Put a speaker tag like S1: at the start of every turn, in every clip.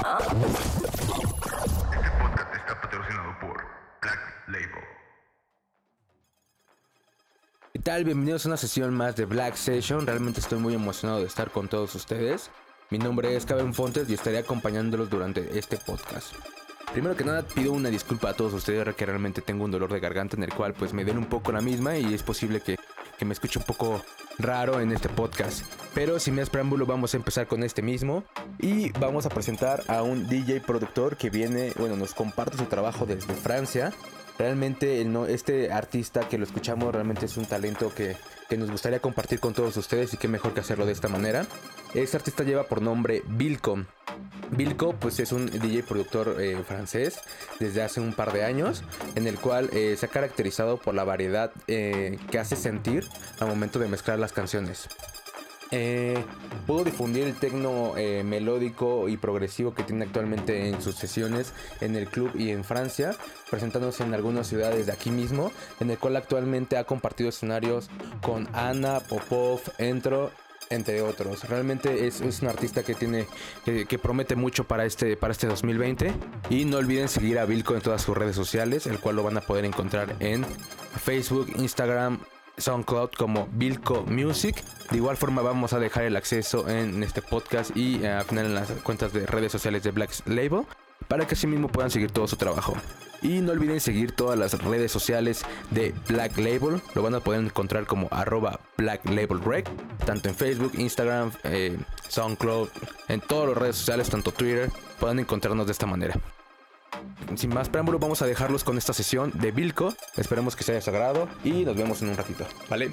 S1: podcast está patrocinado por Black Label.
S2: ¿Qué tal? Bienvenidos a una sesión más de Black Session. Realmente estoy muy emocionado de estar con todos ustedes. Mi nombre es Caben Fontes y estaré acompañándolos durante este podcast. Primero que nada pido una disculpa a todos ustedes que realmente tengo un dolor de garganta en el cual pues me den un poco la misma y es posible que, que me escuche un poco raro en este podcast. Pero sin más preámbulo vamos a empezar con este mismo y vamos a presentar a un DJ productor que viene, bueno, nos comparte su trabajo desde Francia. Realmente el no, este artista que lo escuchamos realmente es un talento que, que nos gustaría compartir con todos ustedes y qué mejor que hacerlo de esta manera. Este artista lleva por nombre Vilco. Vilco pues es un DJ productor eh, francés desde hace un par de años en el cual eh, se ha caracterizado por la variedad eh, que hace sentir al momento de mezclar las canciones. Eh, pudo difundir el tecno eh, melódico y progresivo que tiene actualmente en sus sesiones en el club y en Francia, presentándose en algunas ciudades de aquí mismo, en el cual actualmente ha compartido escenarios con Ana, Popov, Entro entre otros. Realmente es, es un artista que tiene que, promete mucho para este para este 2020 y no olviden seguir a Vilco en todas sus redes sociales, el cual lo van a poder encontrar en Facebook, Instagram, SoundCloud como Vilco Music. De igual forma vamos a dejar el acceso en este podcast y eh, al final en las cuentas de redes sociales de Black Label para que así mismo puedan seguir todo su trabajo. Y no olviden seguir todas las redes sociales de Black Label. Lo van a poder encontrar como arroba Black Label Rec. Tanto en Facebook, Instagram, eh, SoundCloud, en todas las redes sociales, tanto Twitter. Pueden encontrarnos de esta manera. Sin más preámbulo, vamos a dejarlos con esta sesión de Vilco. Esperemos que se haya sagrado y nos vemos en un ratito, ¿vale?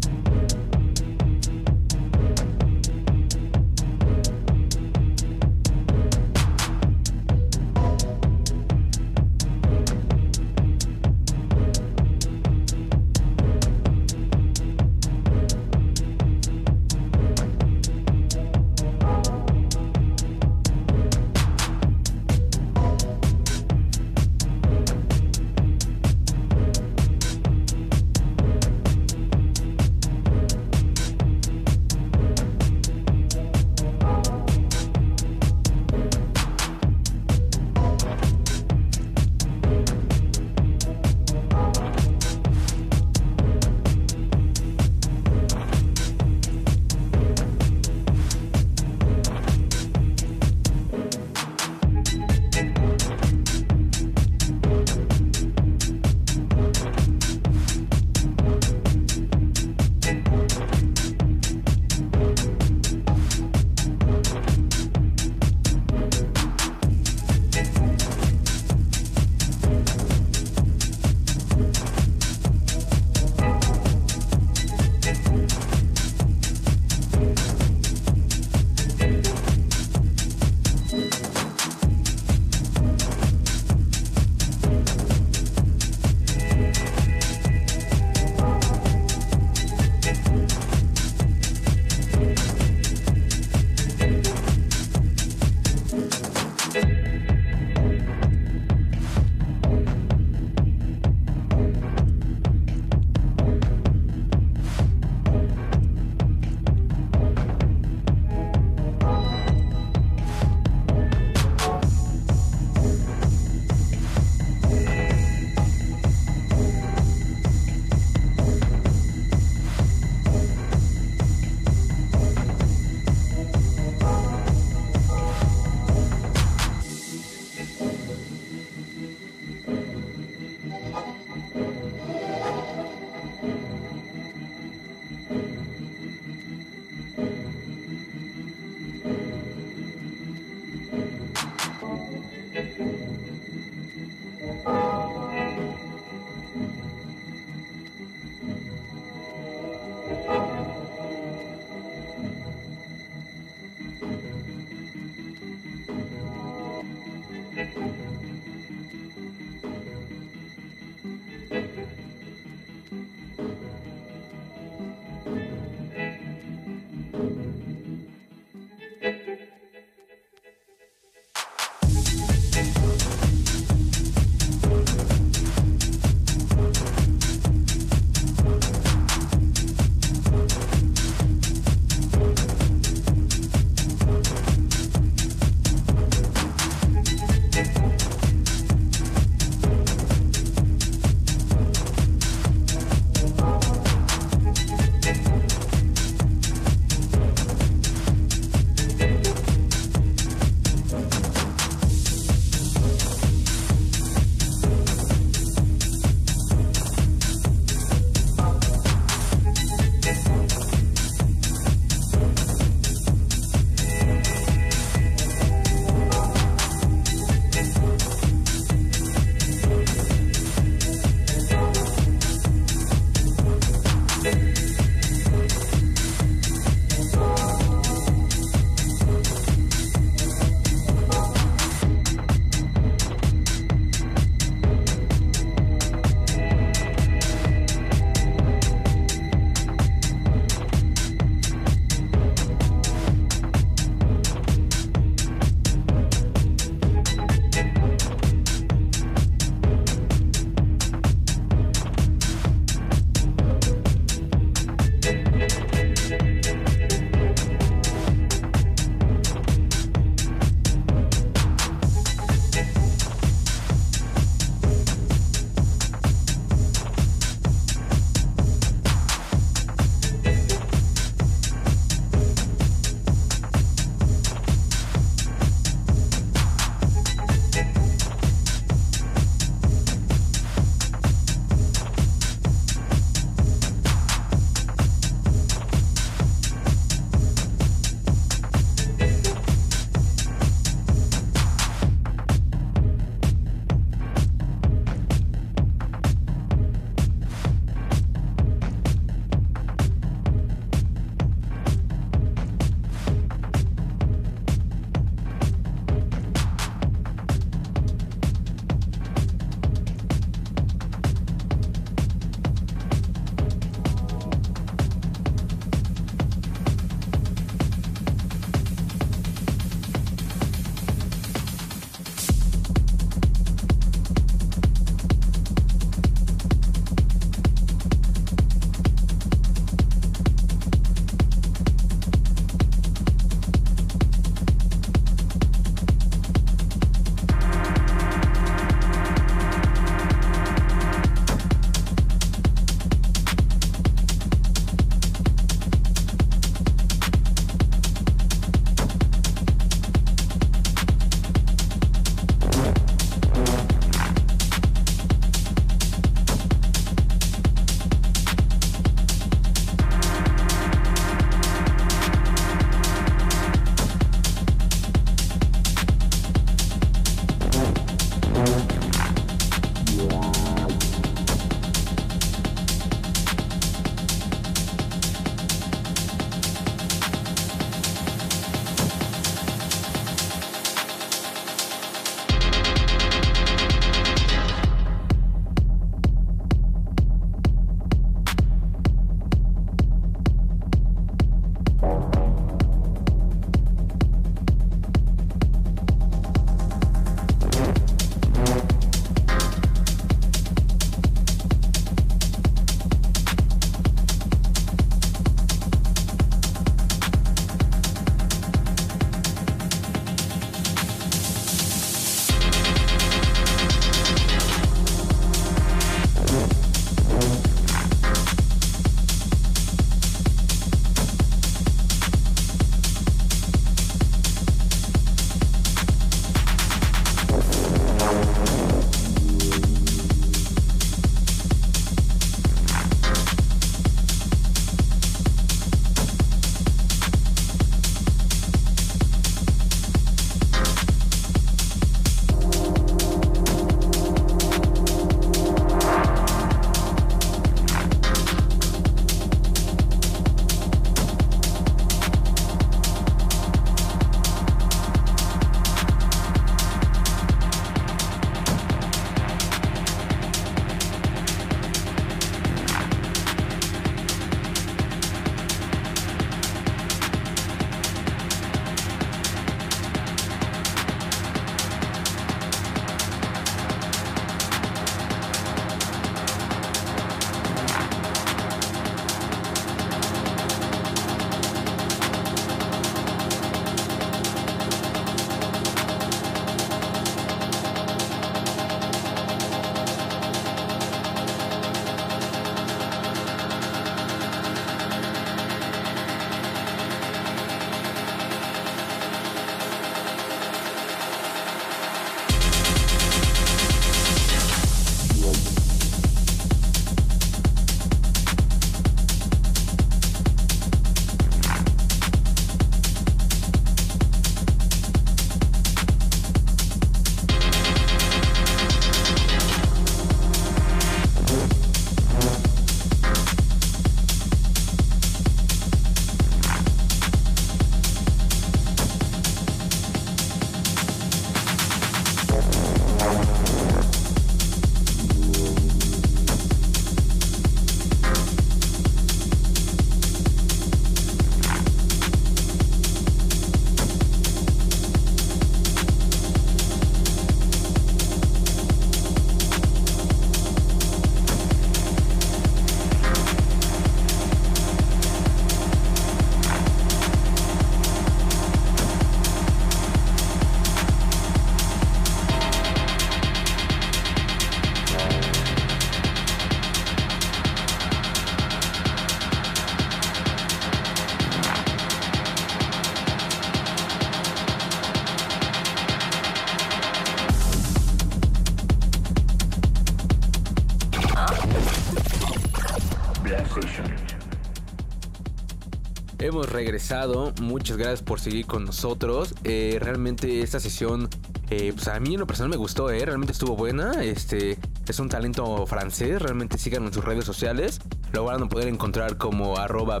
S2: Regresado, muchas gracias por seguir con nosotros. Eh, realmente esta sesión, eh, pues a mí en lo personal me gustó, eh, realmente estuvo buena. Este es un talento francés, realmente síganlo en sus redes sociales. Lo van a poder encontrar como arroba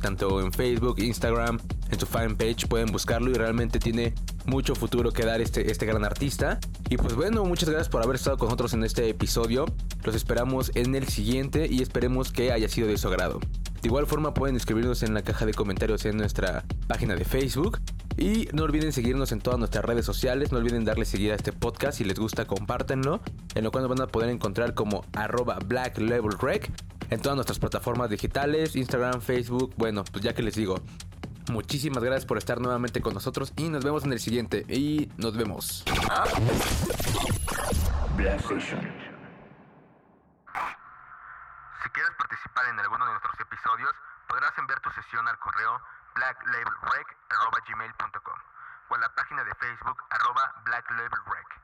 S2: tanto en Facebook, Instagram, en su fanpage, pueden buscarlo y realmente tiene mucho futuro que dar este, este gran artista. Y pues bueno, muchas gracias por haber estado con nosotros en este episodio. Los esperamos en el siguiente y esperemos que haya sido de su agrado. De igual forma pueden escribirnos en la caja de comentarios en nuestra página de Facebook. Y no olviden seguirnos en todas nuestras redes sociales. No olviden darle seguir a este podcast. Si les gusta, compártenlo. En lo cual nos van a poder encontrar como arroba Black Level Rec en todas nuestras plataformas digitales, Instagram, Facebook. Bueno, pues ya que les digo, muchísimas gracias por estar nuevamente con nosotros y nos vemos en el siguiente. Y nos vemos.
S3: Black.
S1: Si quieres participar en alguno de nuestros episodios, podrás enviar tu sesión al correo blacklabelrec.gmail.com o a la página de Facebook arroba blacklabelrec.